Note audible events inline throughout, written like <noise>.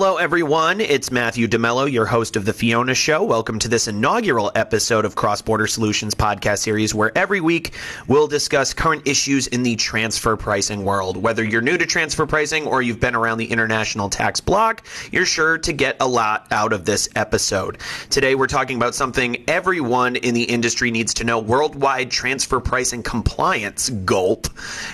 Hello, everyone. It's Matthew DeMello, your host of The Fiona Show. Welcome to this inaugural episode of Cross Border Solutions podcast series, where every week we'll discuss current issues in the transfer pricing world. Whether you're new to transfer pricing or you've been around the international tax block, you're sure to get a lot out of this episode. Today, we're talking about something everyone in the industry needs to know worldwide transfer pricing compliance, GOLP,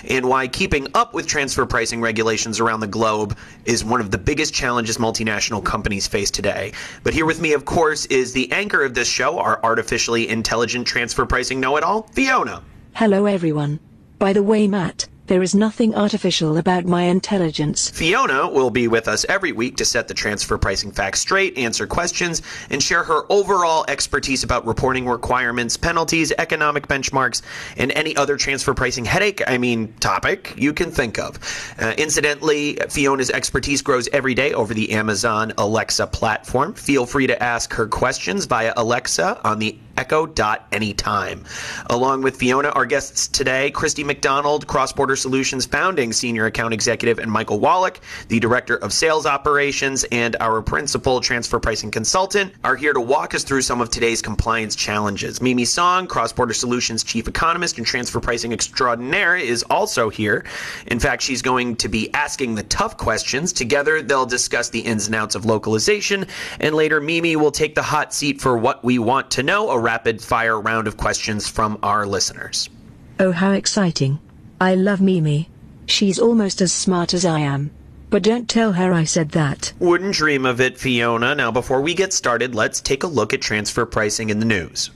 and why keeping up with transfer pricing regulations around the globe is one of the biggest challenges multinational companies face today. But here with me, of course, is the anchor of this show, our artificially intelligent transfer pricing know it all, Fiona. Hello, everyone. By the way, Matt, there is nothing artificial about my intelligence. Fiona will be with us every week to set the transfer pricing facts straight, answer questions, and share her overall expertise about reporting requirements, penalties, economic benchmarks, and any other transfer pricing headache, I mean, topic you can think of. Uh, incidentally, Fiona's expertise grows every day over the Amazon Alexa platform. Feel free to ask her questions via Alexa on the Echo Dot anytime. Along with Fiona, our guests today, Christy McDonald, Cross Border Solutions founding senior account executive, and Michael Wallack, the director of sales operations and our principal transfer pricing consultant, are here to walk us through some of today's compliance challenges. Mimi Song, Cross Border Solutions chief economist and transfer pricing extraordinaire, is also here. In fact, she's going to be asking the tough questions. Together, they'll discuss the ins and outs of localization, and later, Mimi will take the hot seat for what we want to know rapid fire round of questions from our listeners. Oh, how exciting! I love Mimi. She's almost as smart as I am. But don't tell her I said that. Wouldn't dream of it, Fiona. Now, before we get started, let's take a look at transfer pricing in the news.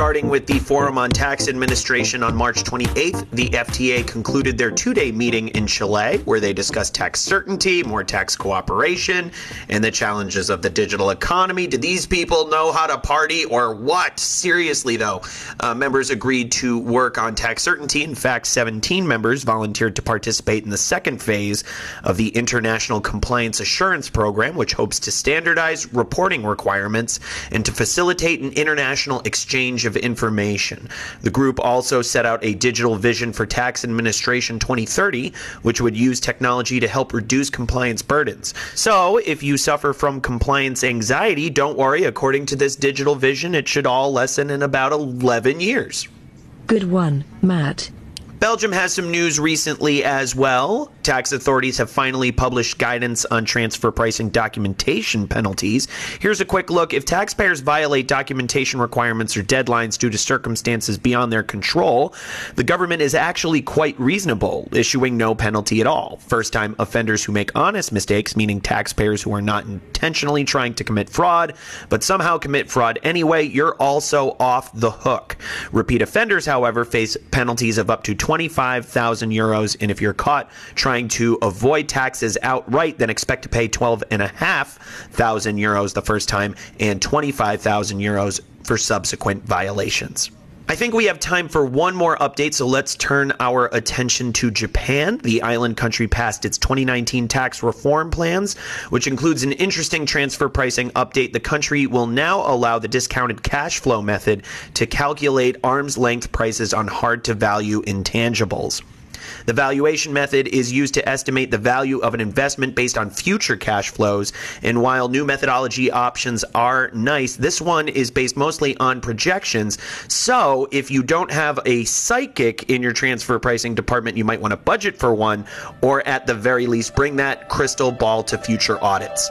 Starting with the Forum on Tax Administration on March 28th, the FTA concluded their two day meeting in Chile, where they discussed tax certainty, more tax cooperation, and the challenges of the digital economy. Do these people know how to party or what? Seriously, though, uh, members agreed to work on tax certainty. In fact, 17 members volunteered to participate in the second phase of the International Compliance Assurance Program, which hopes to standardize reporting requirements and to facilitate an international exchange of information. The group also set out a digital vision for Tax Administration 2030, which would use technology to help reduce compliance burdens. So, if you suffer from compliance anxiety, don't worry. According to this digital vision, it should all lessen in about 11 years. Good one, Matt. Belgium has some news recently as well. Tax authorities have finally published guidance on transfer pricing documentation penalties. Here's a quick look. If taxpayers violate documentation requirements or deadlines due to circumstances beyond their control, the government is actually quite reasonable, issuing no penalty at all. First time offenders who make honest mistakes, meaning taxpayers who are not intentionally trying to commit fraud, but somehow commit fraud anyway, you're also off the hook. Repeat offenders, however, face penalties of up to 25,000 euros. And if you're caught trying to avoid taxes outright, then expect to pay 12,500 euros the first time and 25,000 euros for subsequent violations. I think we have time for one more update, so let's turn our attention to Japan. The island country passed its 2019 tax reform plans, which includes an interesting transfer pricing update. The country will now allow the discounted cash flow method to calculate arm's length prices on hard to value intangibles. The valuation method is used to estimate the value of an investment based on future cash flows. And while new methodology options are nice, this one is based mostly on projections. So if you don't have a psychic in your transfer pricing department, you might want to budget for one, or at the very least, bring that crystal ball to future audits.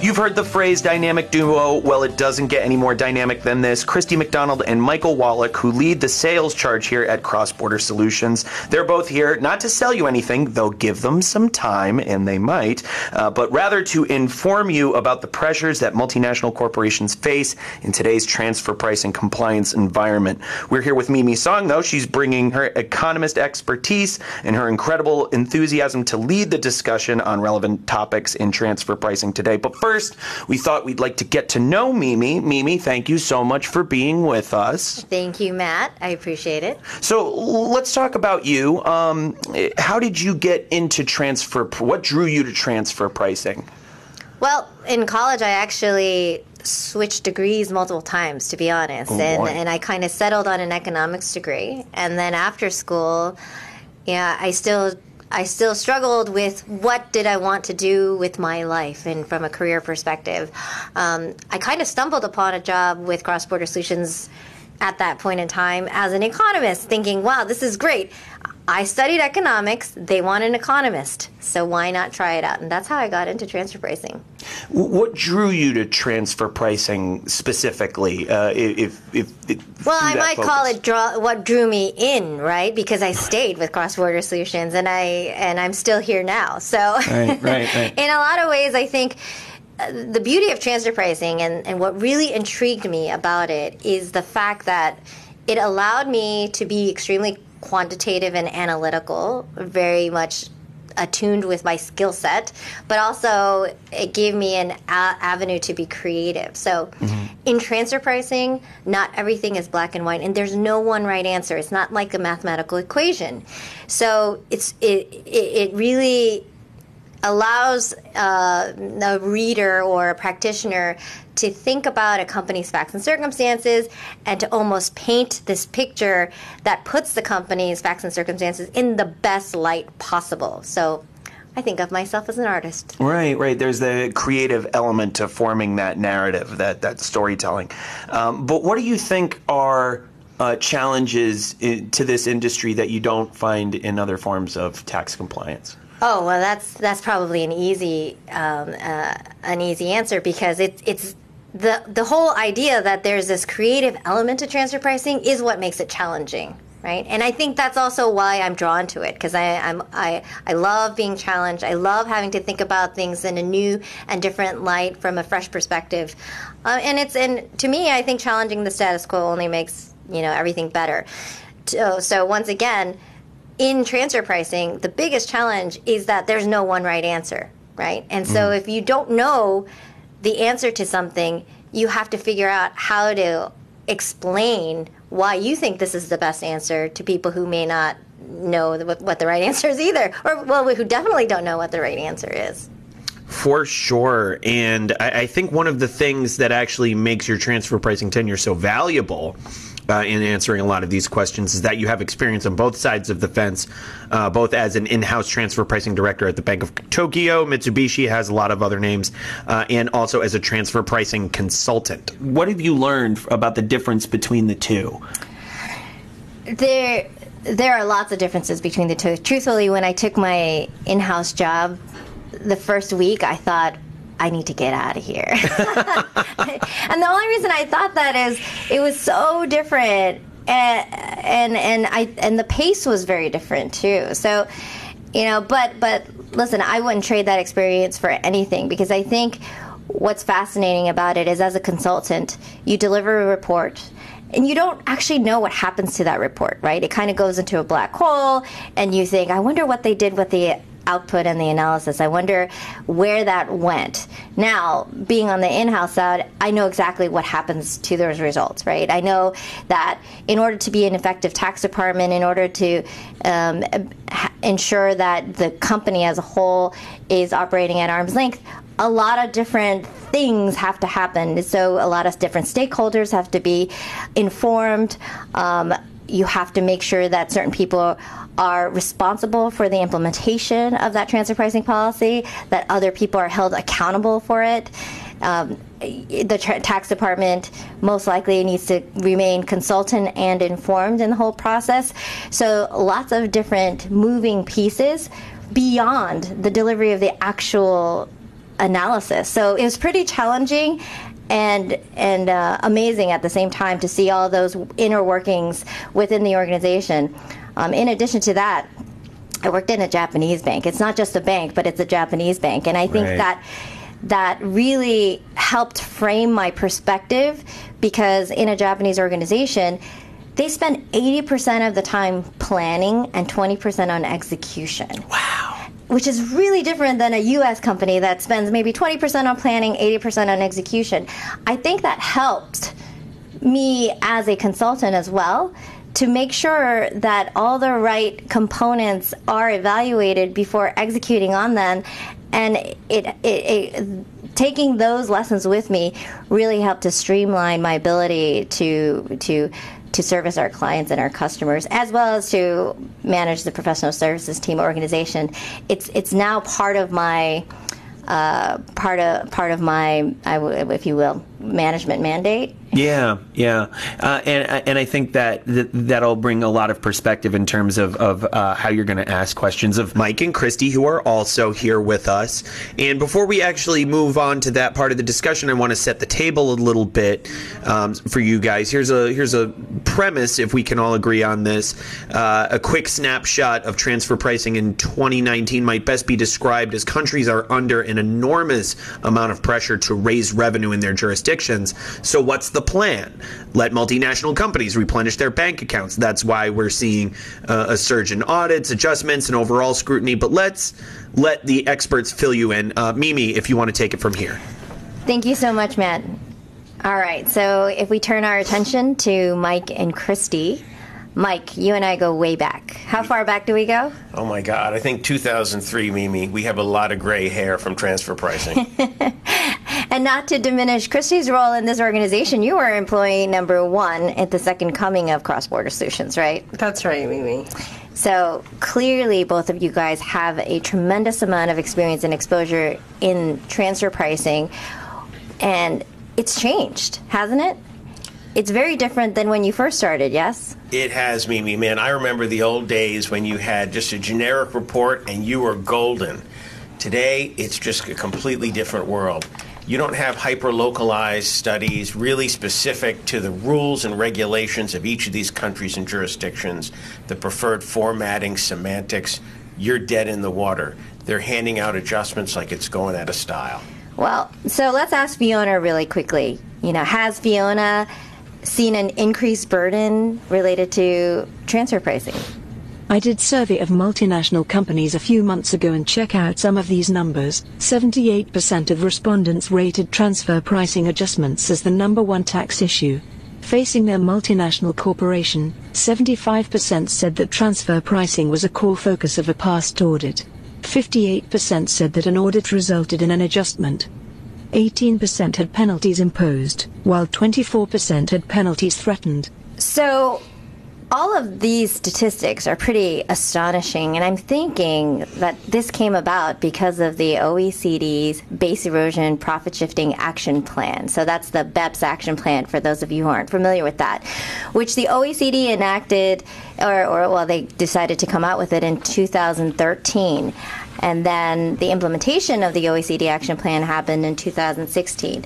You've heard the phrase dynamic duo. Well, it doesn't get any more dynamic than this. Christy McDonald and Michael Wallack, who lead the sales charge here at Cross Border Solutions, they're both here not to sell you anything, they'll give them some time, and they might, uh, but rather to inform you about the pressures that multinational corporations face in today's transfer pricing compliance environment. We're here with Mimi Song, though. She's bringing her economist expertise and her incredible enthusiasm to lead the discussion on relevant topics in transfer pricing today. But first, first, we thought we'd like to get to know Mimi. Mimi, thank you so much for being with us. Thank you, Matt. I appreciate it. So let's talk about you. Um, how did you get into transfer? What drew you to transfer pricing? Well, in college, I actually switched degrees multiple times, to be honest, oh, and and I kind of settled on an economics degree, and then after school, yeah, I still I still struggled with what did I want to do with my life and from a career perspective. Um, I kind of stumbled upon a job with Cross Border Solutions at that point in time as an economist, thinking, wow, this is great. I studied economics. They want an economist. So why not try it out? And that's how I got into transfer pricing. What drew you to transfer pricing specifically? Uh, if, if, if well, I might focus? call it draw, what drew me in, right? Because I stayed with Cross Border Solutions, and I and I'm still here now. So, right, right, right. <laughs> in a lot of ways, I think uh, the beauty of transfer pricing and, and what really intrigued me about it is the fact that it allowed me to be extremely quantitative and analytical, very much attuned with my skill set, but also it gave me an a- avenue to be creative. So mm-hmm. in transfer pricing, not everything is black and white, and there's no one right answer. It's not like a mathematical equation. So it's it it, it really allows uh, a reader or a practitioner to think about a company's facts and circumstances and to almost paint this picture that puts the company's facts and circumstances in the best light possible. So I think of myself as an artist. Right, right. There's the creative element to forming that narrative, that, that storytelling. Um, but what do you think are uh, challenges in, to this industry that you don't find in other forms of tax compliance? Oh well, that's that's probably an easy um, uh, an easy answer because it's it's the the whole idea that there's this creative element to transfer pricing is what makes it challenging right? And i think that's also why i'm drawn to it because I, I'm, I, I love being challenged. I love having to think about things in a new and different light from a fresh perspective. Uh, and it's and to me i think challenging the status quo only makes you know everything better. So, so once again in transfer pricing the biggest challenge is that there's no one right answer right and so mm. if you don't know the answer to something, you have to figure out how to explain why you think this is the best answer to people who may not know what the right <laughs> answer is either, or well, who definitely don't know what the right answer is. For sure. And I, I, think one of the things that actually makes your transfer pricing tenure so valuable uh, in answering a lot of these questions is that you have experience on both sides of the fence, uh, both as an in-house transfer pricing director at the Bank of Tokyo, Mitsubishi has a lot of other names, uh, and also as a transfer pricing consultant. What have you learned about the difference between the two? There, there are lots of differences between the two. Truthfully, when I took my in-house job, the first week I thought, I need to get out of here. <laughs> and the only reason I thought that is it was so different and and and I and the pace was very different too. So, you know, but but listen, I wouldn't trade that experience for anything because I think what's fascinating about it is as a consultant, you deliver a report and you don't actually know what happens to that report, right? It kind of goes into a black hole, and you think, I wonder what they did with the output and the analysis. I wonder where that went. Now, being on the in house side, I know exactly what happens to those results, right? I know that in order to be an effective tax department, in order to um, ensure that the company as a whole is operating at arm's length, a lot of different things have to happen. So a lot of different stakeholders have to be informed. Um, you have to make sure that certain people are responsible for the implementation of that transfer pricing policy, that other people are held accountable for it. Um, the tra- tax department most likely needs to remain consultant and informed in the whole process. So, lots of different moving pieces beyond the delivery of the actual analysis. So, it was pretty challenging and and uh, amazing at the same time to see all those inner workings within the organization. Um, in addition to that, I worked in a Japanese bank. It's not just a bank, but it's a Japanese bank, and I think right. that that really helped frame my perspective because in a Japanese organization, they spend 80% of the time planning and 20% on execution. Wow. Which is really different than a US company that spends maybe 20% on planning, 80% on execution. I think that helped me as a consultant as well to make sure that all the right components are evaluated before executing on them and it, it, it, taking those lessons with me really helped to streamline my ability to to to service our clients and our customers, as well as to manage the professional services team organization. It's it's now part of my uh, part of part of my, if you will, management mandate. Yeah, yeah, uh, and and I think that th- that'll bring a lot of perspective in terms of of uh, how you're going to ask questions of Mike and Christy, who are also here with us. And before we actually move on to that part of the discussion, I want to set the table a little bit um, for you guys. Here's a here's a premise, if we can all agree on this. Uh, a quick snapshot of transfer pricing in 2019 might best be described as countries are under an enormous amount of pressure to raise revenue in their jurisdictions. So, what's the plan? Let multinational companies replenish their bank accounts. That's why we're seeing uh, a surge in audits, adjustments, and overall scrutiny. But let's let the experts fill you in. Uh, Mimi, if you want to take it from here. Thank you so much, Matt. All right, so if we turn our attention to Mike and Christy, Mike, you and I go way back. How far back do we go? Oh my God, I think 2003, Mimi. We have a lot of gray hair from transfer pricing. <laughs> and not to diminish Christy's role in this organization, you were employee number one at the second coming of Cross Border Solutions, right? That's right, Mimi. So clearly, both of you guys have a tremendous amount of experience and exposure in transfer pricing, and it's changed, hasn't it? It's very different than when you first started, yes? It has, Mimi. Man, I remember the old days when you had just a generic report and you were golden. Today, it's just a completely different world. You don't have hyper localized studies really specific to the rules and regulations of each of these countries and jurisdictions, the preferred formatting, semantics. You're dead in the water. They're handing out adjustments like it's going out of style. Well, so let's ask Fiona really quickly. You know, has Fiona seen an increased burden related to transfer pricing? I did survey of multinational companies a few months ago and check out some of these numbers. 78% of respondents rated transfer pricing adjustments as the number one tax issue. Facing their multinational corporation, 75% said that transfer pricing was a core focus of a past audit. 58% said that an audit resulted in an adjustment. 18% had penalties imposed, while 24% had penalties threatened. So, all of these statistics are pretty astonishing, and I'm thinking that this came about because of the OECD's Base Erosion Profit Shifting Action Plan. So that's the BEPS action plan for those of you who aren't familiar with that, which the OECD enacted, or, or well, they decided to come out with it in 2013. And then the implementation of the OECD Action Plan happened in 2016.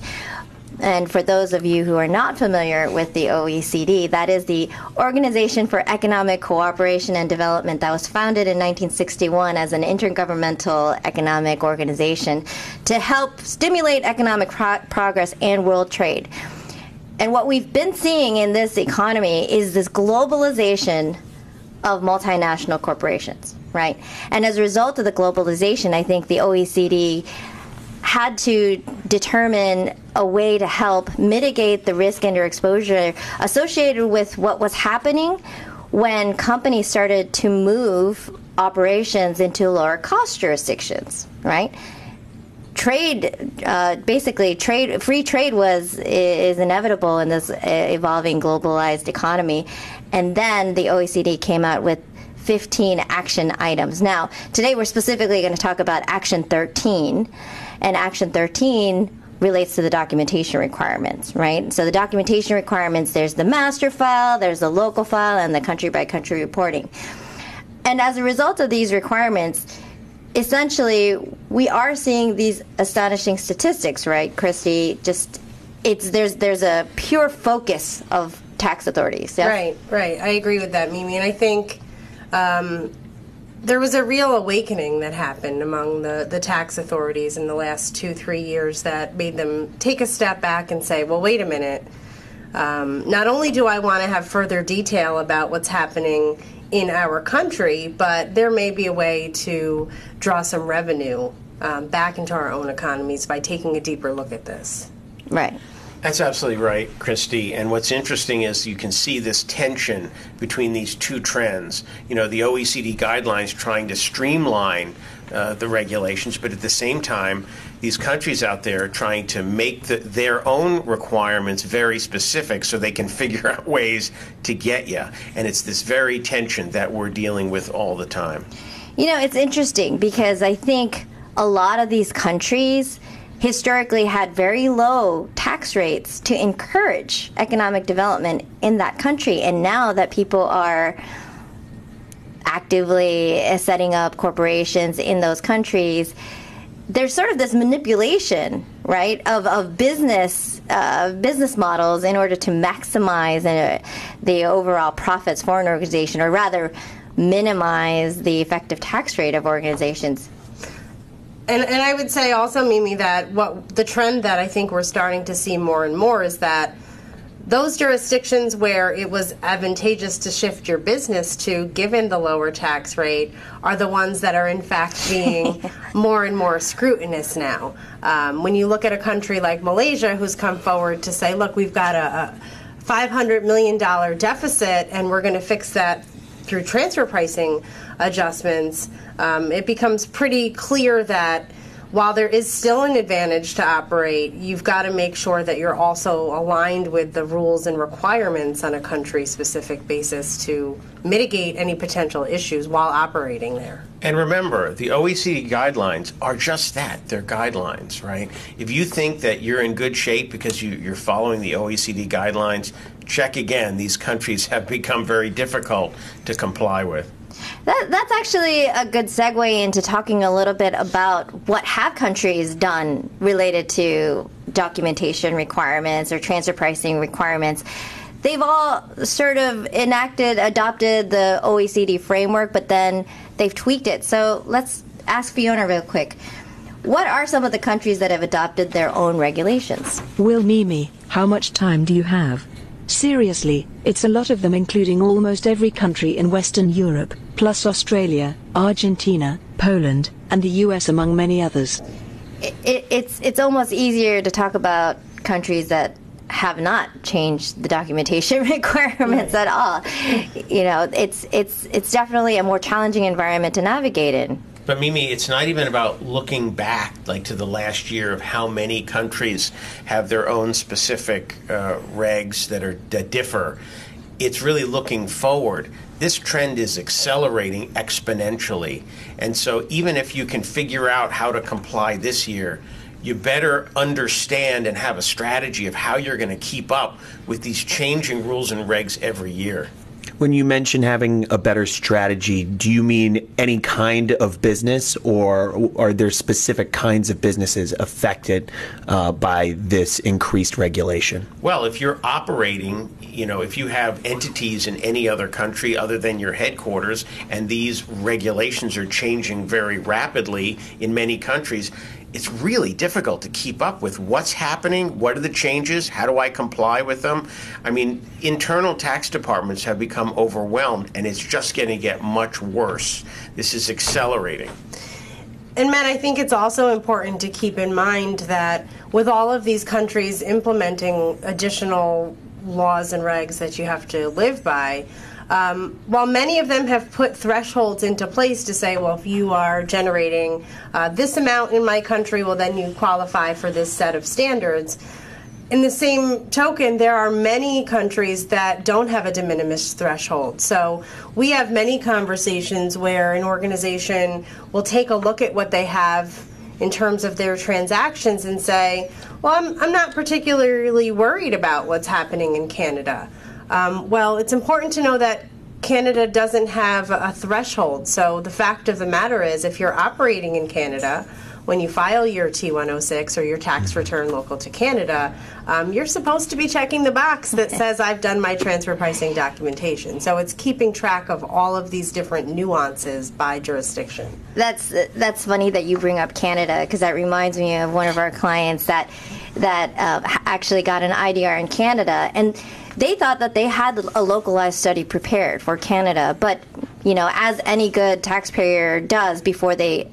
And for those of you who are not familiar with the OECD, that is the Organization for Economic Cooperation and Development that was founded in 1961 as an intergovernmental economic organization to help stimulate economic pro- progress and world trade. And what we've been seeing in this economy is this globalization of multinational corporations right? And as a result of the globalization, I think the OECD had to determine a way to help mitigate the risk and or exposure associated with what was happening when companies started to move operations into lower cost jurisdictions, right? trade, uh, basically, trade, free trade was is inevitable in this uh, evolving globalized economy, and then the OECD came out with 15 action items. Now, today we're specifically going to talk about Action 13, and Action 13 relates to the documentation requirements, right? So the documentation requirements, there's the master file, there's the local file, and the country by country reporting. And as a result of these requirements, essentially we are seeing these astonishing statistics, right, Christy? Just it's there's there's a pure focus of tax authorities. Yes? Right, right. I agree with that, Mimi. And I think um, there was a real awakening that happened among the, the tax authorities in the last two, three years that made them take a step back and say, well, wait a minute. Um, not only do I want to have further detail about what's happening in our country, but there may be a way to draw some revenue um, back into our own economies by taking a deeper look at this. Right. That's absolutely right, Christy. And what's interesting is you can see this tension between these two trends. You know, the OECD guidelines trying to streamline uh, the regulations, but at the same time, these countries out there trying to make the, their own requirements very specific so they can <laughs> figure out ways to get you. And it's this very tension that we're dealing with all the time. You know, it's interesting because I think a lot of these countries historically had very low tax rates to encourage economic development in that country. And now that people are actively setting up corporations in those countries, there's sort of this manipulation, right, of, of business uh, business models in order to maximize uh, the overall profits for an organization, or rather, minimize the effective tax rate of organizations. And, and I would say also, Mimi, that what the trend that I think we're starting to see more and more is that those jurisdictions where it was advantageous to shift your business to, given the lower tax rate, are the ones that are in fact being <laughs> more and more scrutinous now. Um, when you look at a country like Malaysia, who's come forward to say, look, we've got a, a $500 million deficit and we're going to fix that through transfer pricing adjustments, um, it becomes pretty clear that while there is still an advantage to operate, you've got to make sure that you're also aligned with the rules and requirements on a country specific basis to mitigate any potential issues while operating there. And remember, the OECD guidelines are just that. They're guidelines, right? If you think that you're in good shape because you, are following the OECD guidelines, check again. These countries have become very difficult to comply with. That, that's actually a good segue into talking a little bit about what have countries done related to documentation requirements or transfer pricing requirements. They've all sort of enacted, adopted the OECD framework, but then they've tweaked it. So let's ask Fiona real quick. What are some of the countries that have adopted their own regulations? Will Mimi, how much time do you have? Seriously, it's a lot of them including almost every country in Western Europe, plus Australia, Argentina, Poland, and the US among many others. It, it, it's, it's almost easier to talk about countries that have not changed the documentation <laughs> requirements at all. You know, it's it's it's definitely a more challenging environment to navigate in. But Mimi, it's not even about looking back, like to the last year of how many countries have their own specific uh, regs that are that differ. It's really looking forward. This trend is accelerating exponentially, and so even if you can figure out how to comply this year, you better understand and have a strategy of how you're going to keep up with these changing rules and regs every year. When you mention having a better strategy, do you mean any kind of business, or are there specific kinds of businesses affected uh, by this increased regulation? Well, if you're operating, you know, if you have entities in any other country other than your headquarters, and these regulations are changing very rapidly in many countries, it's really difficult to keep up with what's happening, what are the changes, how do I comply with them? I mean, internal tax departments have become overwhelmed, and it's just going to get much worse. This is accelerating. And Matt, I think it's also important to keep in mind that with all of these countries implementing additional laws and regs that you have to live by. Um, while many of them have put thresholds into place to say, well, if you are generating uh, this amount in my country, well, then you qualify for this set of standards. In the same token, there are many countries that don't have a de minimis threshold. So we have many conversations where an organization will take a look at what they have in terms of their transactions and say, well, I'm, I'm not particularly worried about what's happening in Canada. Um, well, it's important to know that Canada doesn't have a threshold. So the fact of the matter is, if you're operating in Canada, when you file your T106 or your tax mm-hmm. return local to Canada, um, you're supposed to be checking the box that says I've done my transfer pricing documentation. So it's keeping track of all of these different nuances by jurisdiction. That's that's funny that you bring up Canada because that reminds me of one of our clients that that uh, actually got an IDR in Canada and they thought that they had a localized study prepared for Canada, but you know, as any good taxpayer does before they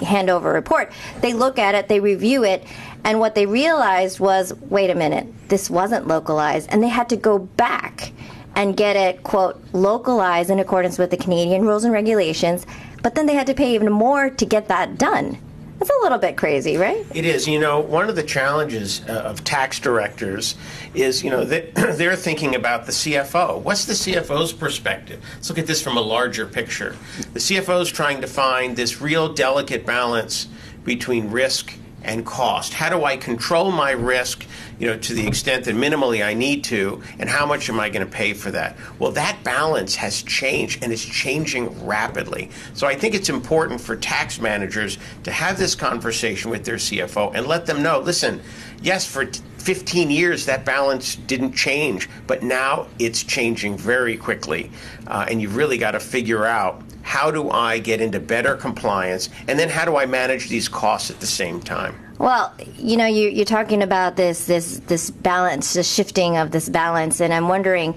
hand over a report. They look at it, they review it, and what they realized was wait a minute, this wasn't localized. And they had to go back and get it, quote, localized in accordance with the Canadian rules and regulations. But then they had to pay even more to get that done. That's a little bit crazy, right? It is. You know, one of the challenges uh, of tax directors is, you know, they, <clears throat> they're thinking about the CFO. What's the CFO's perspective? Let's look at this from a larger picture. The CFO is trying to find this real delicate balance between risk and cost. How do I control my risk, you know, to the extent that minimally I need to, and how much am I going to pay for that? Well, that balance has changed and is changing rapidly. So I think it's important for tax managers to have this conversation with their CFO and let them know, listen, yes, for 15 years that balance didn't change, but now it's changing very quickly. Uh, and you've really got to figure out how do I get into better compliance, and then how do I manage these costs at the same time? Well, you know, you, you're talking about this this this balance, the shifting of this balance, and I'm wondering.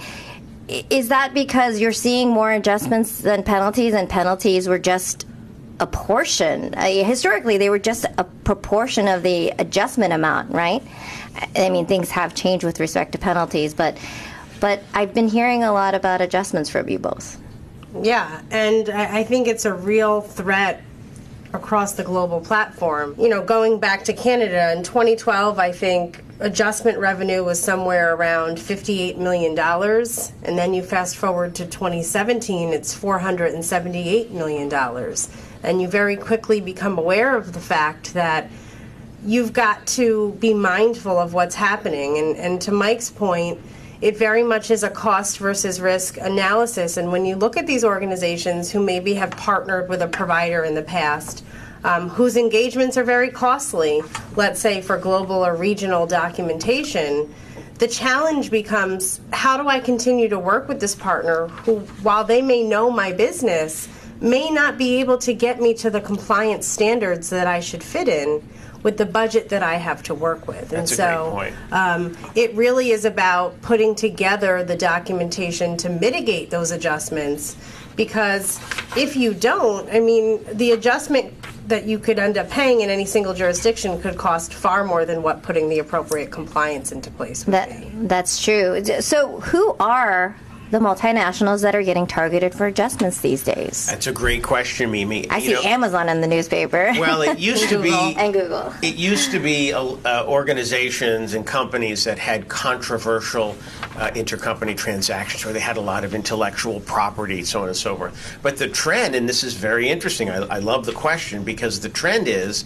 Is that because you're seeing more adjustments than penalties, and penalties were just a portion? Uh, historically, they were just a proportion of the adjustment amount, right? I mean, things have changed with respect to penalties, but but I've been hearing a lot about adjustments from you both. Yeah, and I think it's a real threat across the global platform. You know, going back to Canada in 2012, I think adjustment revenue was somewhere around $58 million. And then you fast forward to 2017, it's $478 million. And you very quickly become aware of the fact that you've got to be mindful of what's happening. And, and to Mike's point, it very much is a cost versus risk analysis. And when you look at these organizations who maybe have partnered with a provider in the past, um, whose engagements are very costly, let's say for global or regional documentation, the challenge becomes how do I continue to work with this partner who, while they may know my business, may not be able to get me to the compliance standards that I should fit in with the budget that I have to work with. That's and so um, it really is about putting together the documentation to mitigate those adjustments because if you don't, I mean, the adjustment that you could end up paying in any single jurisdiction could cost far more than what putting the appropriate compliance into place would that, be. That's true. So, who are the multinationals that are getting targeted for adjustments these days? That's a great question, Mimi. I you see know, Amazon in the newspaper. Well, it <laughs> used to be and Google. It used to be uh, organizations and companies that had controversial uh, intercompany transactions, where they had a lot of intellectual property, so on and so forth. But the trend, and this is very interesting. I, I love the question because the trend is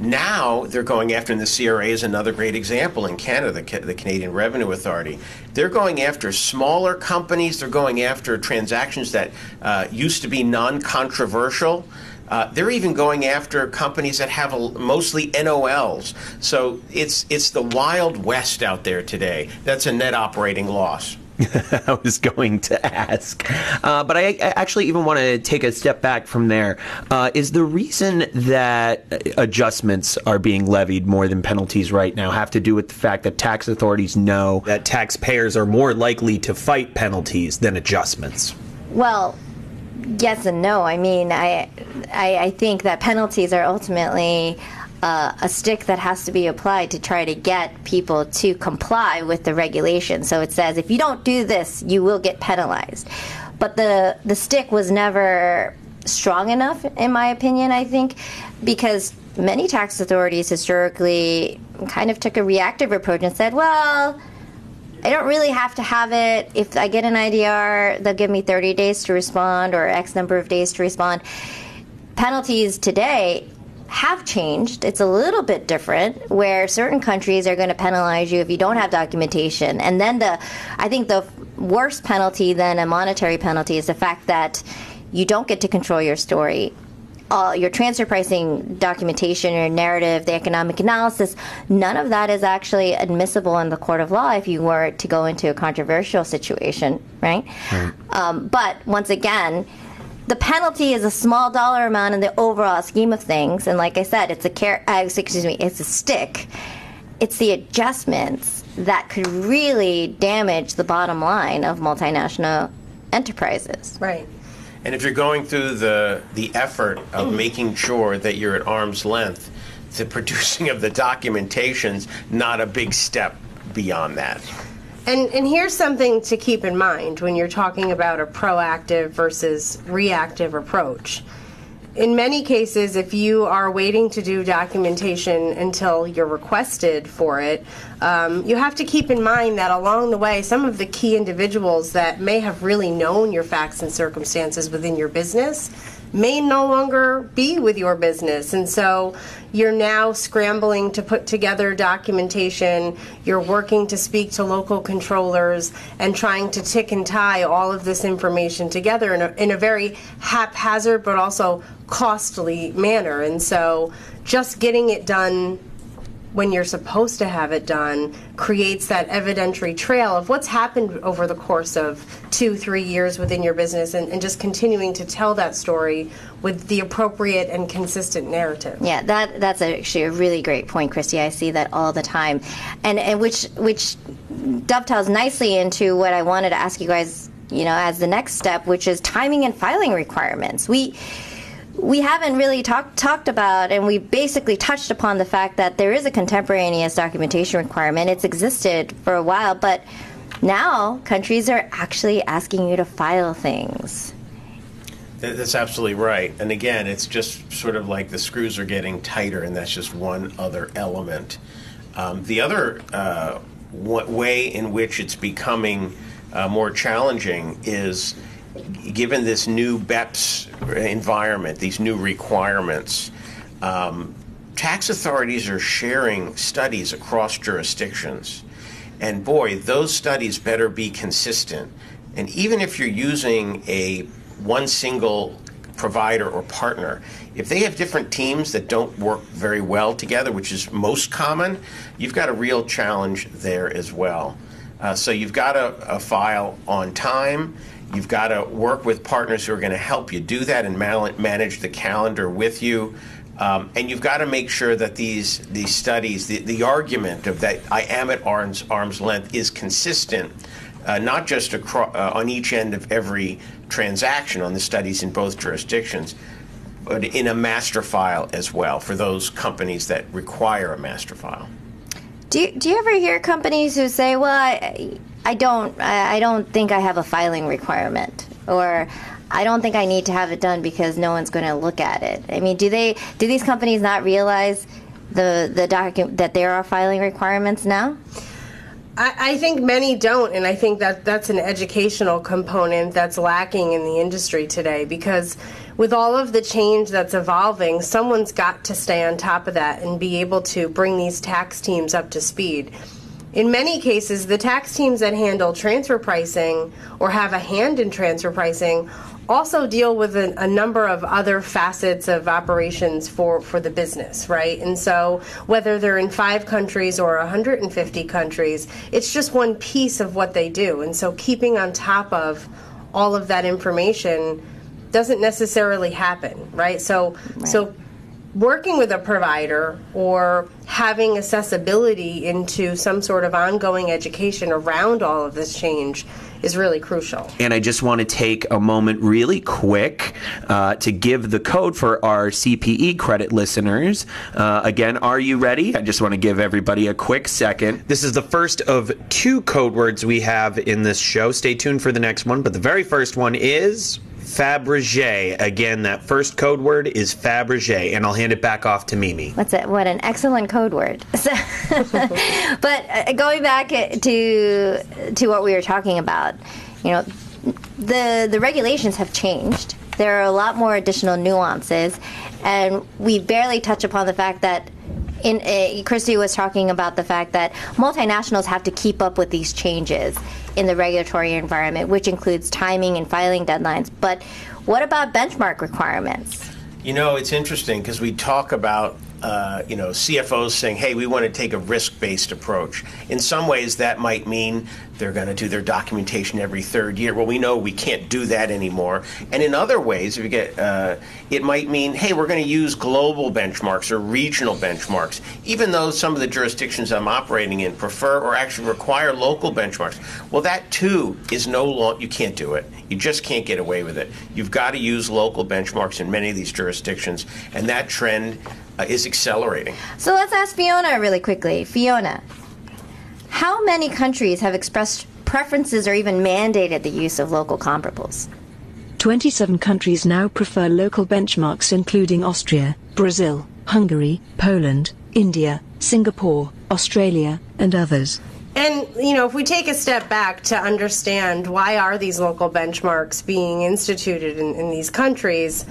now they're going after, and the CRA is another great example in Canada, the, Canadian Revenue Authority. They're going after smaller companies. They're going after transactions that uh, used to be non-controversial. Uh, they're even going after companies that have a, mostly NOLs. So it's it's the wild west out there today. That's a net operating loss. <laughs> I was going to ask. Uh, but I, I, actually even want to take a step back from there. Uh, is the reason that adjustments are being levied more than penalties right now have to do with the fact that tax authorities know that taxpayers are more likely to fight penalties than adjustments? Well, yes and no. I mean, I, I, I think that penalties are ultimately uh, a stick that has to be applied to try to get people to comply with the regulation. So it says if you don't do this, you will get penalized. But the the stick was never strong enough, in my opinion. I think because many tax authorities historically kind of took a reactive approach and said, well. I don't really have to have it. If I get an IDR, they'll give me 30 days to respond or X number of days to respond. Penalties today have changed. It's a little bit different where certain countries are going to penalize you if you don't have documentation. And then the I think the worst penalty than a monetary penalty is the fact that you don't get to control your story. Uh, your transfer pricing documentation, your narrative, the economic analysis, none of that is actually admissible in the court of law if you were to go into a controversial situation, right? right. Um, but once again, the penalty is a small dollar amount in the overall scheme of things, and like I said, it's a car- uh, excuse me, it's a stick. It's the adjustments that could really damage the bottom line of multinational enterprises. Right. And if you're going through the the effort of making sure that you're at arm's length, the producing of the documentation's not a big step beyond that. And, and here's something to keep in mind when you're talking about a proactive versus reactive approach. In many cases, if you are waiting to do documentation until you're requested for it, um, you have to keep in mind that along the way, some of the key individuals that may have really known your facts and circumstances within your business may no longer be with your business. And so you're now scrambling to put together documentation. You're working to speak to local controllers and trying to tick and tie all of this information together in a, in a very haphazard but also costly manner. And so just getting it done when you're supposed to have it done creates that evidentiary trail of what's happened over the course of two, three years within your business and, and, just continuing to tell that story with the appropriate and consistent narrative. Yeah, that that's actually a really great point, Christy. I see that all the time. And and which which dovetails nicely into what I wanted to ask you guys, you know, as the next step, which is timing and filing requirements. We we haven't really talked talked about, and we basically touched upon the fact that there is a contemporaneous documentation requirement. It's existed for a while, but now countries are actually asking you to file things. That's absolutely right. And again, it's just sort of like the screws are getting tighter, and that's just one other element. Um, the other uh, way in which it's becoming uh, more challenging is given this new BEPS environment, these new requirements, um, tax authorities are sharing studies across jurisdictions. And boy, those studies better be consistent. And even if you're using a one single provider or partner, if they have different teams that don't work very well together, which is most common, you've got a real challenge there as well. Uh, so you've got a file on time. You've got to work with partners who are going to help you do that and manage the calendar with you. Um, and you've got to make sure that these these studies, the, the argument of that I am at arm's, arm's length is consistent, uh, not just across, uh, on each end of every transaction on the studies in both jurisdictions, but in a master file as well for those companies that require a master file. Do you, do you ever hear companies who say, "Well, I, I don't I don't think I have a filing requirement," or I don't think I need to have it done because no one's going to look at it. I mean, do they do these companies not realize the the document that there are filing requirements now? I, I think many don't, and I think that that's an educational component that's lacking in the industry today because with all of the change that's evolving, someone's got to stay on top of that and be able to bring these tax teams up to speed. In many cases, the tax teams that handle transfer pricing or have a hand in transfer pricing also deal with a, a, number of other facets of operations for, for the business, right? And so whether they're in five countries or 150 countries, it's just one piece of what they do. And so keeping on top of all of that information doesn't necessarily happen, right? So right. so working with a provider or having accessibility into some sort of ongoing education around all of this change is really crucial. And I just want to take a moment really quick uh, to give the code for our CPE credit listeners. Uh, again, are you ready? I just want to give everybody a quick second. This is the first of two code words we have in this show. Stay tuned for the next one, but the very first one is Fabergé. Again, that first code word is Fabergé, and I'll hand it back off to Mimi. What's it? What an excellent code word. <laughs> So, <laughs> but uh, going back to to what we were talking about, you know, the the regulations have changed. There are a lot more additional nuances, and we barely touch upon the fact that in uh, Christy was talking about the fact that multinationals have to keep up with these changes in the regulatory environment, which includes timing and filing deadlines. But what about benchmark requirements? You know, it's interesting because we talk about uh, you know, CFOs saying, hey, we want to take a risk based approach. In some ways, that might mean they're going to do their documentation every third year. Well, we know we can't do that anymore. And in other ways, if you get, uh, it might mean, hey, we're going to use global benchmarks or regional benchmarks, even though some of the jurisdictions I'm operating in prefer or actually require local benchmarks. Well, that too is no long. You can't do it. You just can't get away with it. You've got to use local benchmarks in many of these jurisdictions, and that trend uh, is accelerating. So let's ask Fiona really quickly. Fiona, how many countries have expressed preferences or even mandated the use of local comparables? 27 countries now prefer local benchmarks, including Austria, Brazil, Hungary, Poland, India, Singapore, Australia, and others. And you know, if we take a step back to understand why are these local benchmarks being instituted in, in these countries,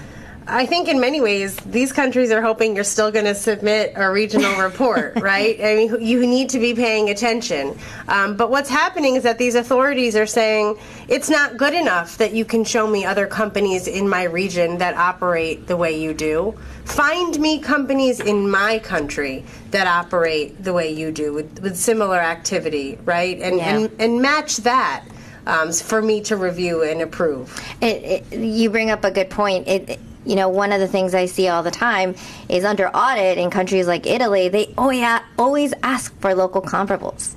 I think in many ways these countries are hoping you're still going to submit a regional <laughs> report, right? I mean, you need to be paying attention. Um, but what's happening is that these authorities are saying it's not good enough that you can show me other companies in my region that operate the way you do. Find me companies in my country that operate the way you do with, with similar activity, right? And, yeah. and and match that. Um, for me to review and approve. It, it, you bring up a good point. It, you know, one of the things I see all the time is under audit in countries like Italy, they oh yeah, always ask for local comparables.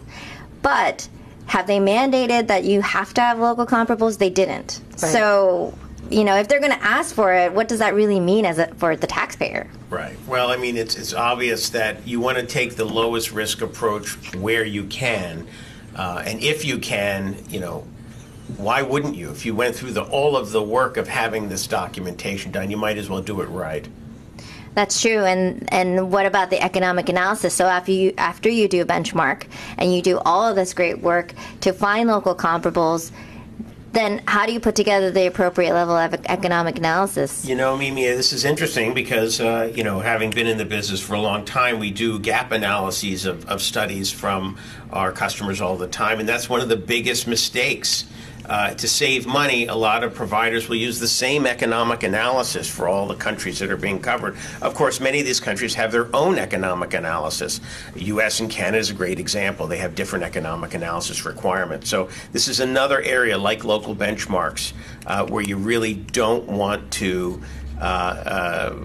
But have they mandated that you have to have local comparables? They didn't. Right. So, you know, if they're going to ask for it, what does that really mean as a, for the taxpayer? Right. Well, I mean, it's it's obvious that you want to take the lowest risk approach where you can, uh, and if you can, you know, why wouldn't you? If you went through the, all of the work of having this documentation done, you might as well do it right. That's true. And and what about the economic analysis? So after you after you do a benchmark and you do all of this great work to find local comparables, then how do you put together the appropriate level of economic analysis? You know, Mimi, this is interesting because, uh, you know, having been in the business for a long time, we do gap analyses of, of studies from our customers all the time, and that's one of the biggest mistakes uh, to save money, a lot of providers will use the same economic analysis for all the countries that are being covered. Of course, many of these countries have their own economic analysis. The U.S. and Canada is a great example. They have different economic analysis requirements. So this is another area like local benchmarks uh, where you really don't want to. Uh, uh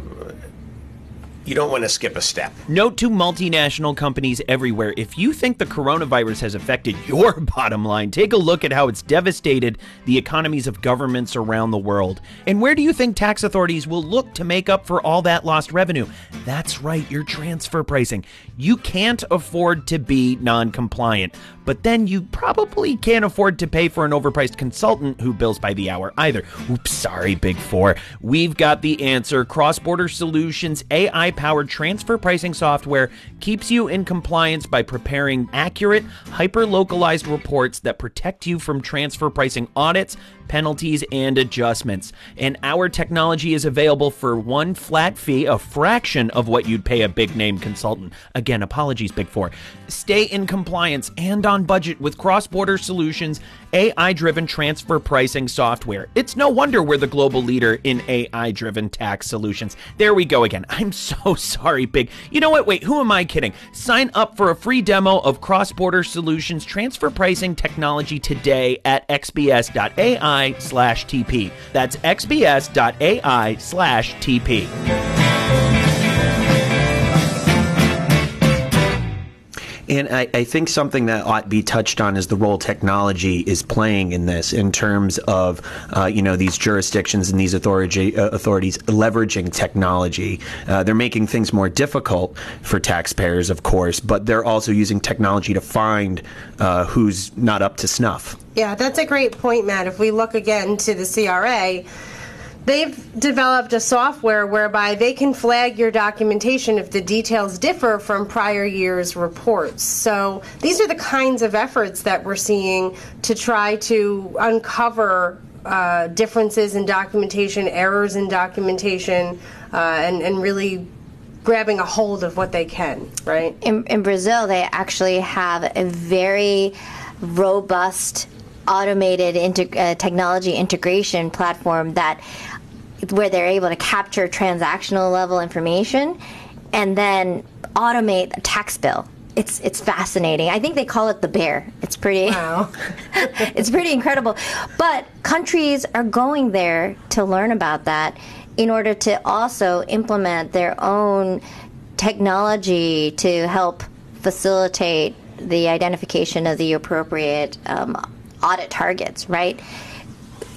you don't want to skip a step. Note to multinational companies everywhere if you think the coronavirus has affected your <laughs> bottom line, take a look at how it's devastated the economies of governments around the world. And where do you think tax authorities will look to make up for all that lost revenue? That's right, your transfer pricing. You can't afford to be non compliant but then you probably can't afford to pay for an overpriced consultant who bills by the hour either. Oops, sorry, Big Four. We've got the answer. Cross Border Solutions AI powered transfer pricing software keeps you in compliance by preparing accurate, hyper localized reports that protect you from transfer pricing audits, penalties, and adjustments. And our technology is available for one flat fee, a fraction of what you'd pay a big name consultant. Again, apologies, Big Four. Stay in compliance and on budget with Cross Border Solutions AI driven transfer pricing software. It's no wonder we're the global leader in AI driven tax solutions. There we go again. I'm so <laughs> sorry, Big. You know what? Wait, who am I kidding? Sign up for a free demo of Cross Border Solutions transfer pricing technology today at xbs.ai slash TP. That's xbs.ai slash TP. And I, I, think something that ought to be touched on is the role technology is playing in this, in terms of uh, you know these jurisdictions and these authority, uh, authorities leveraging technology. Uh, they're making things more difficult for taxpayers, of course, but they're also using technology to find uh, who's not up to snuff. Yeah, that's a great point, Matt. If we look again to the CRA They've developed a software whereby they can flag your documentation if the details differ from prior year's reports. So these are the kinds of efforts that we're seeing to try to uncover uh, differences in documentation, errors in documentation, uh, and, and really grabbing a hold of what they can, right? In, in Brazil, they actually have a very robust automated uh, technology integration platform that where they're able to capture transactional level information and then automate a tax bill. It's it's fascinating. I think they call it the bear. It's pretty wow. <laughs> it's pretty incredible. But countries are going there to learn about that in order to also implement their own technology to help facilitate the identification of the appropriate um, audit targets, right?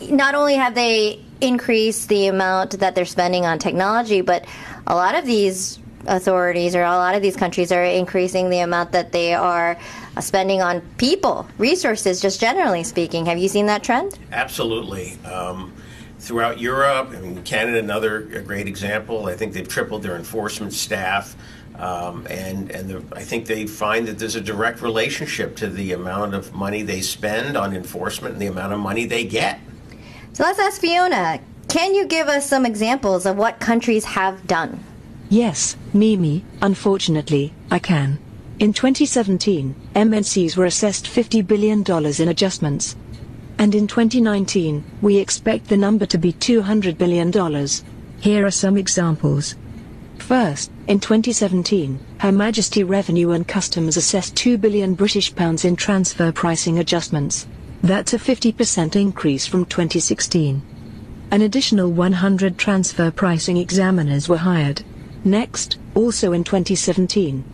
Not only have they increase the amount that they're spending on technology, but a lot of these authorities or a lot of these countries are increasing the amount that they are spending on people, resources, just generally speaking. Have you seen that trend? Absolutely. Um, throughout Europe, I mean, Canada, another great example. I think they've tripled their enforcement staff. Um, and and the, I think they find that there's a direct relationship to the amount of money they spend on enforcement and the amount of money they get. So let's ask Fiona can you give us some examples of what countries have done? Yes, Mimi, unfortunately, I can. In 2017, MNCs were assessed $50 billion in adjustments. And in 2019, we expect the number to be $200 billion. Here are some examples. First, in 2017, Her Majesty Revenue and Customs assessed 2 billion British pounds in transfer pricing adjustments. That's a 50% increase from 2016. An additional 100 transfer pricing examiners were hired. Next, also in 2017,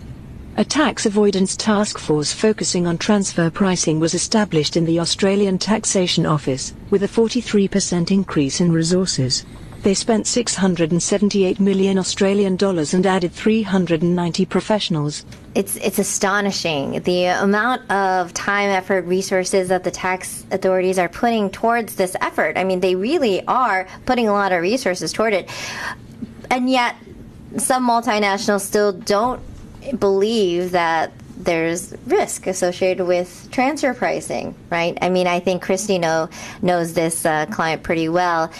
a tax avoidance task force focusing on transfer pricing was established in the Australian Taxation Office, with a 43% increase in resources. They spent 678 million Australian dollars and added 390 professionals. It's it's astonishing the amount of time, effort, resources that the tax authorities are putting towards this effort. I mean, they really are putting a lot of resources toward it. And yet some multinationals still don't believe that there's risk associated with transfer pricing, right? I mean, I think Christy know, knows this uh, client pretty well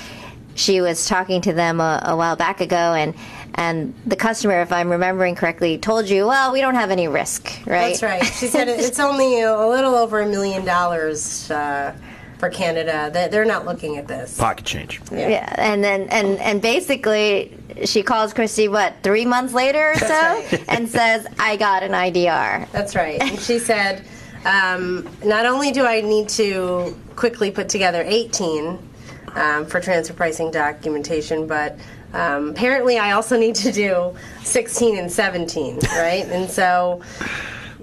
she was talking to them a, a, while back ago, and and the customer, if I'm remembering correctly, told you, well, we don't have any risk, right? That's right. She said it's only a little over a million dollars. Uh, for Canada, they're not looking at this pocket change. Yeah. yeah, and then and and basically, she calls Christy what three months later or so, right. <laughs> and says, "I got an IDR." That's right. And she said, um, "Not only do I need to quickly put together 18 um, for transfer pricing documentation, but um, apparently I also need to do 16 and 17, <laughs> right? and so,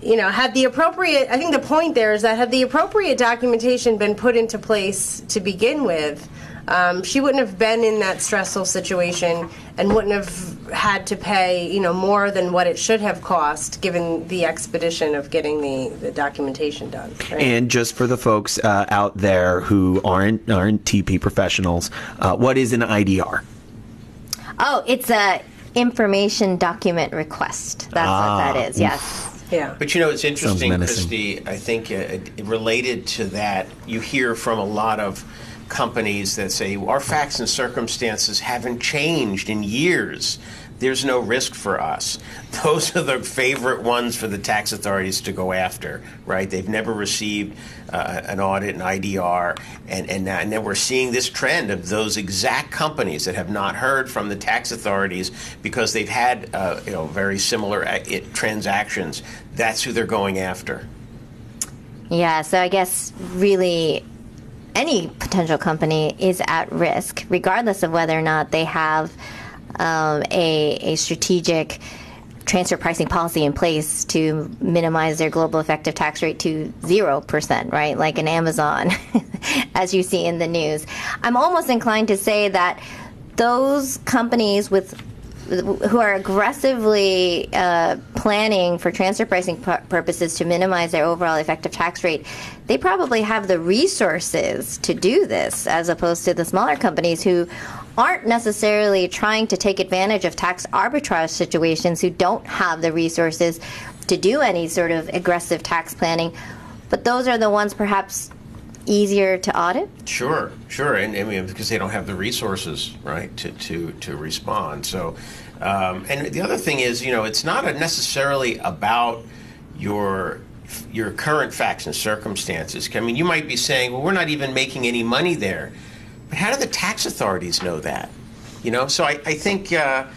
you know, had the appropriate, I think the point there is that had the appropriate documentation been put into place to begin with, um, she wouldn't have been in that stressful situation and wouldn't have had to pay, you know, more than what it should have cost, given the expedition of getting the, the documentation done. Right? And just for the folks uh, out there who aren't aren't TP professionals, uh, what is an IDR? Oh, it's a information document request. That's ah, what that is. Yes. Yeah. But you know, it's interesting, Christy. I think uh, related to that, you hear from a lot of companies that say our facts and circumstances haven't changed in years. There's no risk for us. <laughs> Those are the favorite ones for the tax authorities to go after, right? They've never received uh, an audit, an IDR, and, and, and then we're seeing this trend of those exact companies that have not heard from the tax authorities because they've had uh, you know very similar uh, transactions. That's who they're going after. Yeah, so I guess really any potential company is at risk, regardless of whether or not they have um, a, a strategic transfer pricing policy in place to minimize their global effective tax rate to 0%, right? Like an Amazon, <laughs> as you see in the news. I'm almost inclined to say that those companies with who are aggressively uh, planning for transfer pricing purposes to minimize their overall effective tax rate, they probably have the resources to do this, as opposed to the smaller companies who aren't necessarily trying to take advantage of tax arbitrage situations, who don't have the resources to do any sort of aggressive tax planning. But those are the ones perhaps easier to audit? Sure, sure, and mean because they don't have the resources, right, to to to respond. So, um, and the other thing is, you know, it's not necessarily about your your current facts and circumstances. I mean, you might be saying, well, we're not even making any money there, but how do the tax authorities know that? You know, so I, I think uh,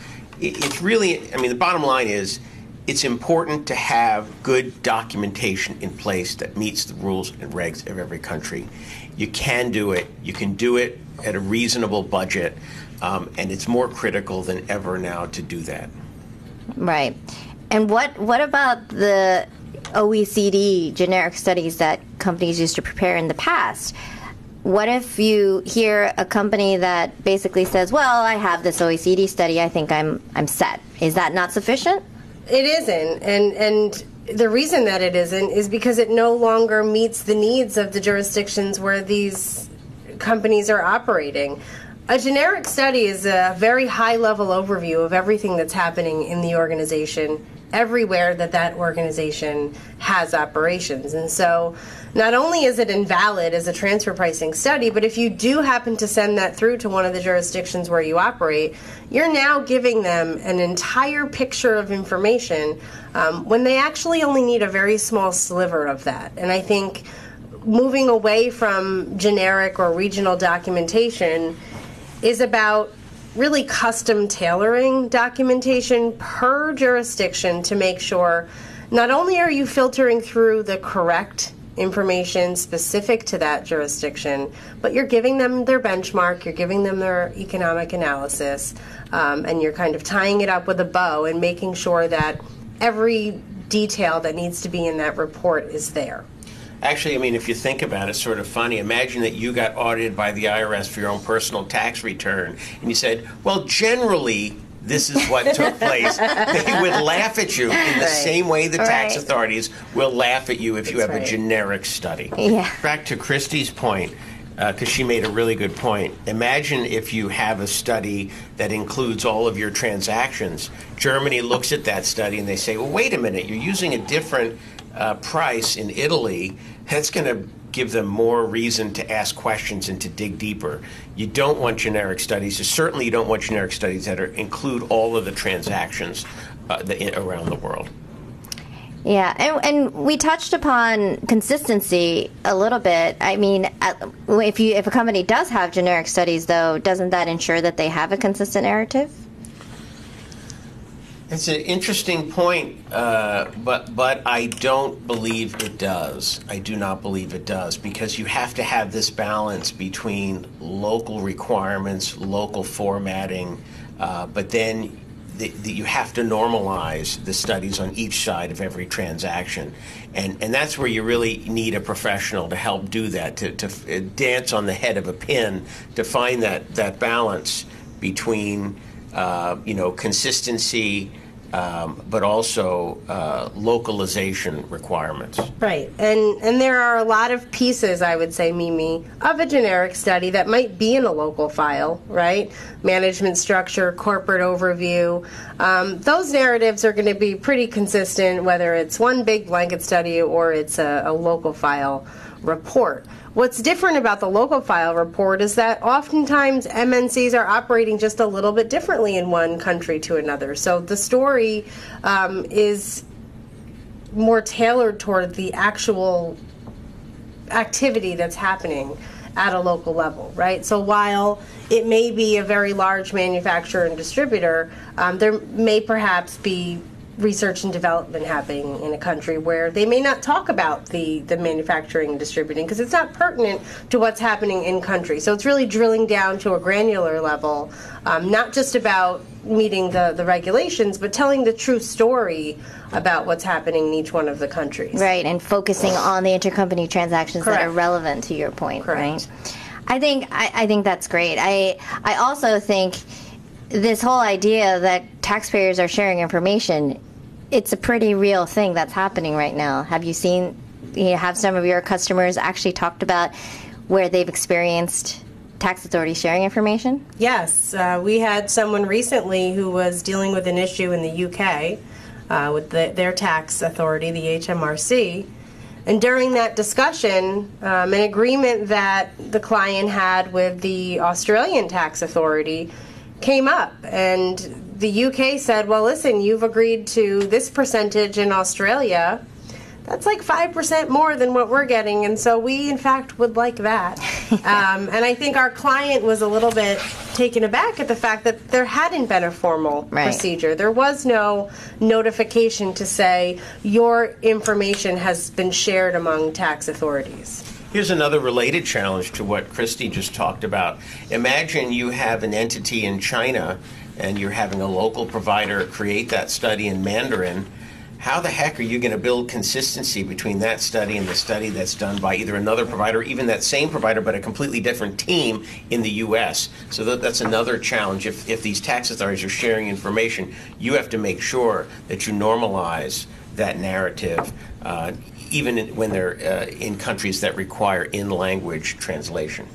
it, it's really, I mean, the bottom line is it's important to have good documentation in place that meets the rules and regs of every country. You can do it. You can do it at a reasonable budget, um, and it's more critical than ever now to do that. Right. And what what about the OECD generic studies that companies used to prepare in the past? What if you hear a company that basically says, "Well, I have this OECD study. I think I'm I'm set." Is that not sufficient? It isn't, and and the reason that it isn't is because it no longer meets the needs of the jurisdictions where these companies are operating. A generic study is a very high level overview of everything that's happening in the organization everywhere that that organization has operations. And so not only is it invalid as a transfer pricing study, but if you do happen to send that through to one of the jurisdictions where you operate, you're now giving them an entire picture of information um, when they actually only need a very small sliver of that. And I think moving away from generic or regional documentation is about really custom tailoring documentation per jurisdiction to make sure not only are you filtering through the correct information specific to that jurisdiction, but you're giving them their benchmark, you're giving them their economic analysis, um, and you're kind of tying it up with a bow and making sure that every detail that needs to be in that report is there. Actually, I mean, if you think about it, it's sort of funny. Imagine that you got audited by the IRS for your own personal tax return, and you said, well, generally, this is what took <laughs> place, they would laugh at you in the right. same way the tax right. authorities will laugh at you if you have right. a generic study. Yeah. Back to Christy's point, because uh, she made a really good point. Imagine if you have a study that includes all of your transactions. Germany looks at that study and they say, well, wait a minute, you're using a different uh, price in Italy that's going to give them more reason to ask questions and to dig deeper. You don't want generic studies. Certainly, you don't want generic studies that are, include all of the transactions uh, the, around the world. Yeah, and, and, we touched upon consistency a little bit. I mean, if you if a company does have generic studies, though, doesn't that ensure that they have a consistent narrative? It's an interesting point, uh, but but I don't believe it does. I do not believe it does because you have to have this balance between local requirements, local formatting, uh, but then the, you have to normalize the studies on each side of every transaction, and and that's where you really need a professional to help do that to to uh, dance on the head of a pin to find that that balance between uh, you know consistency um, but also uh, localization requirements. Right, and and there are a lot of pieces, I would say, Mimi, of a generic study that might be in a local file. Right, management structure, corporate overview. Um, those narratives are going to be pretty consistent, whether it's one big blanket study or it's a, a local file report. What's different about the local file report is that oftentimes MNCs are operating just a little bit differently in one country to another. So the story um, is more tailored toward the actual activity that's happening at a local level, right? So while it may be a very large manufacturer and distributor, um, there may perhaps be research and development happening in a country where they may not talk about the, the manufacturing and distributing because it's not pertinent to what's happening in country. So it's really drilling down to a granular level, um, not just about meeting the, the regulations, but telling the true story about what's happening in each one of the countries. Right, and focusing on the intercompany transactions Correct. that are relevant to your point, Correct. right? I think I, I think that's great. I I also think this whole idea that taxpayers are sharing information, it's a pretty real thing that's happening right now. Have you seen, you know, have some of your customers actually talked about where they've experienced tax authorities sharing information? Yes. Uh, we had someone recently who was dealing with an issue in the UK uh, with the, their tax authority, the HMRC. And during that discussion, um, an agreement that the client had with the Australian tax authority came up and the UK said, well, listen, you've agreed to this percentage in Australia. That's like 5% more than what we're getting. And so we, in fact, would like that. <laughs> um, and I think our client was a little bit taken aback at the fact that there hadn't been a formal right. procedure. There was no notification to say your information has been shared among tax authorities. Here's another related challenge to what Christy just talked about. Imagine you have an entity in China and you're having a local provider create that study in Mandarin. How the heck are you going to build consistency between that study and the study that's done by either another provider, even that same provider, but a completely different team in the U.S.? So that, that's another challenge. If, if these tax authorities are sharing information, you have to make sure that you normalize that narrative. Uh, even when they're uh, in countries that require in language translation.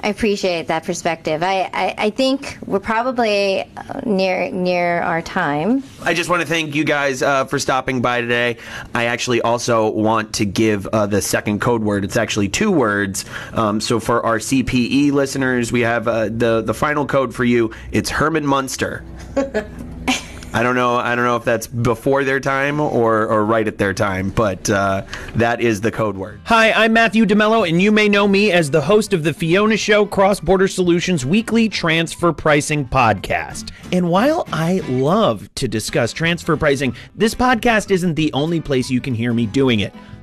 I appreciate that perspective. I, I, I, think we're probably uh, near near our time. I just want to thank you guys uh, for stopping by today. I actually also want to give uh, the second code word. It's actually two words. Um, so for our CPE listeners, we have uh, the the final code for you. It's Herman Munster. <laughs> I don't know. I don't know if that's before their time or, or right at their time, but uh, that is the code word. Hi, I'm Matthew DeMello, and you may know me as the host of the Fiona Show Cross Border Solutions weekly transfer pricing podcast. And while I love to discuss transfer pricing, this podcast isn't the only place you can hear me doing it.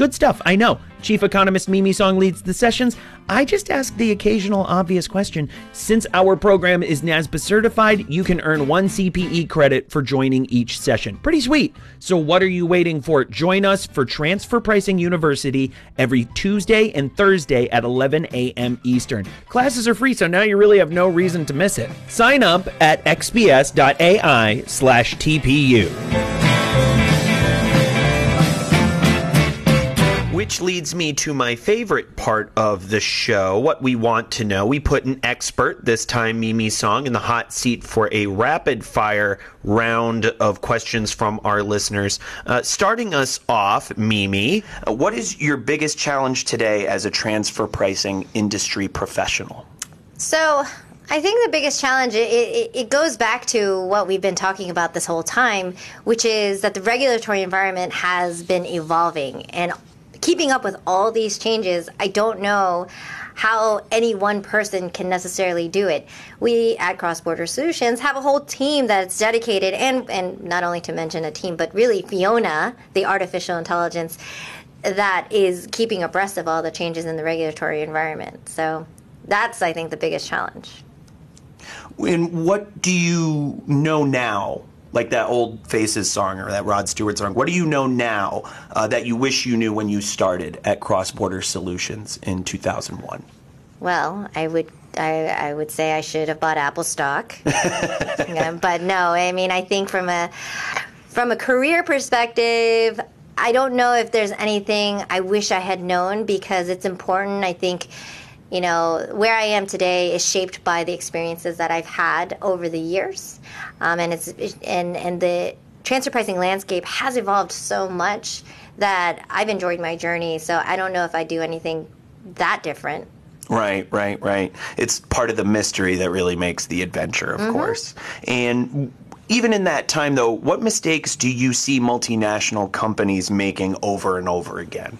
Good stuff, I know. Chief Economist Mimi Song leads the sessions. I just ask the occasional obvious question. Since our program is NASBA certified, you can earn one CPE credit for joining each session. Pretty sweet. So, what are you waiting for? Join us for Transfer Pricing University every Tuesday and Thursday at 11 a.m. Eastern. Classes are free, so now you really have no reason to miss it. Sign up at xbs.ai slash TPU. Which leads me to my favorite part of the show, what we want to know. We put an expert, this time Mimi Song, in the hot seat for a rapid fire round of questions from our listeners. Uh, starting us off, Mimi, uh, what is your biggest challenge today as a transfer pricing industry professional? So, I think the biggest challenge it, it, it, goes back to what we've been talking about this whole time, which is that the regulatory environment has been evolving, and keeping up with all these changes, I don't know how any one person can necessarily do it. We at Cross Border Solutions have a whole team that's dedicated, and, and not only to mention a team, but really Fiona, the artificial intelligence, that is keeping abreast of all the changes in the regulatory environment. So that's, I think, the biggest challenge. And what do you know now like that old Faces song or that Rod Stewart song. What do you know now uh, that you wish you knew when you started at Cross Border Solutions in 2001? Well, I would I, I would say I should have bought Apple stock, <laughs> but no. I mean, I think from a from a career perspective, I don't know if there's anything I wish I had known because it's important. I think you know, where I am today is shaped by the experiences that I've had over the years, um, and it's and and the transfer pricing landscape has evolved so much that I've enjoyed my journey. So I don't know if I do anything that different. Right, right, right. It's part of the mystery that really makes the adventure, of mm-hmm. course. And even in that time, though, what mistakes do you see multinational companies making over and over again?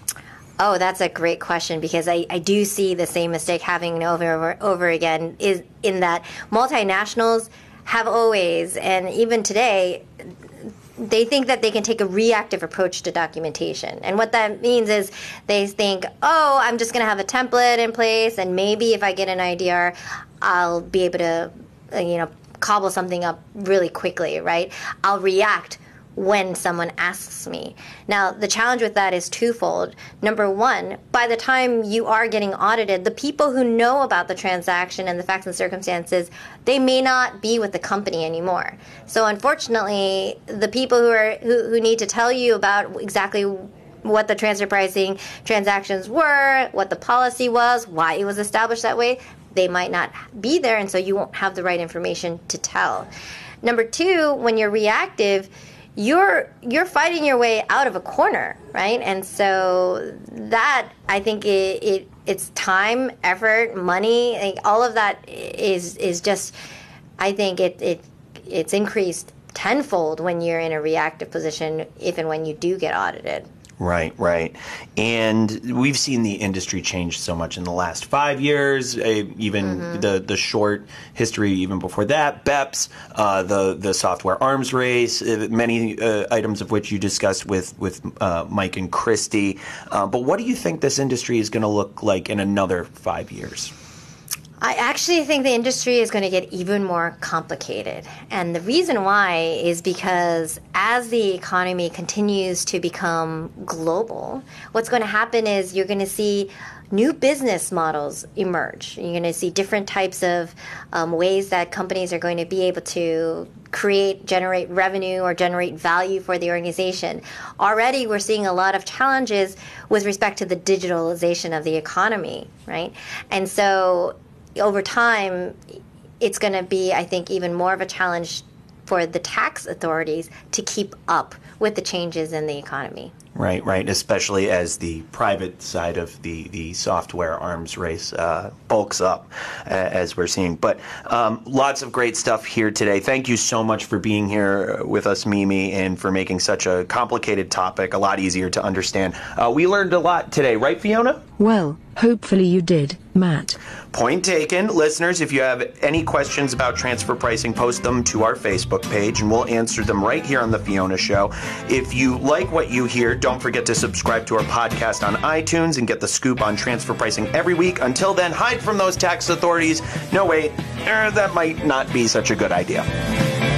Oh, that's a great question because I, I do see the same mistake happening over over over again. Is in that multinationals have always and even today they think that they can take a reactive approach to documentation. And what that means is they think, oh, I'm just going to have a template in place, and maybe if I get an IDR, I'll be able to, you know, cobble something up really quickly, right? I'll react when someone asks me. Now, the challenge with that is twofold. Number one, by the time you are getting audited, the people who know about the transaction and the facts and circumstances, they may not be with the company anymore. So, unfortunately, the people who are who, who need to tell you about exactly what the transfer pricing transactions were, what the policy was, why it was established that way, they might not be there, and so you won't have the right information to tell. Number two, when you're reactive, you're you're fighting your way out of a corner, right? And so that I think it, it it's time, effort, money, like all of that is is just I think it it it's increased tenfold when you're in a reactive position if and when you do get audited. Right, right. And we've seen the industry change so much in the last five years, uh, even mm-hmm. the, the short history, even before that, BEPS, uh, the, the software arms race, uh, many uh, items of which you discussed with, with uh, Mike and Christy. Uh, but what do you think this industry is going to look like in another five years? I actually think the industry is going to get even more complicated. And the reason why is because as the economy continues to become global, what's going to happen is you're going to see new business models emerge. You're going to see different types of um, ways that companies are going to be able to create, generate revenue, or generate value for the organization. Already, we're seeing a lot of challenges with respect to the digitalization of the economy, right? And so over time, it's going to be, I think, even more of a challenge for the tax authorities to keep up with the changes in the economy. Right, right. Especially as the private side of the, the software arms race uh, bulks up, uh, as we're seeing. But um, lots of great stuff here today. Thank you so much for being here with us, Mimi, and for making such a complicated topic a lot easier to understand. Uh, we learned a lot today, right, Fiona? Well, hopefully you did, Matt. Point taken. Listeners, if you have any questions about transfer pricing, post them to our Facebook page and we'll answer them right here on The Fiona Show. If you like what you hear, don't forget to subscribe to our podcast on iTunes and get the scoop on transfer pricing every week. Until then, hide from those tax authorities. No, wait, er, that might not be such a good idea.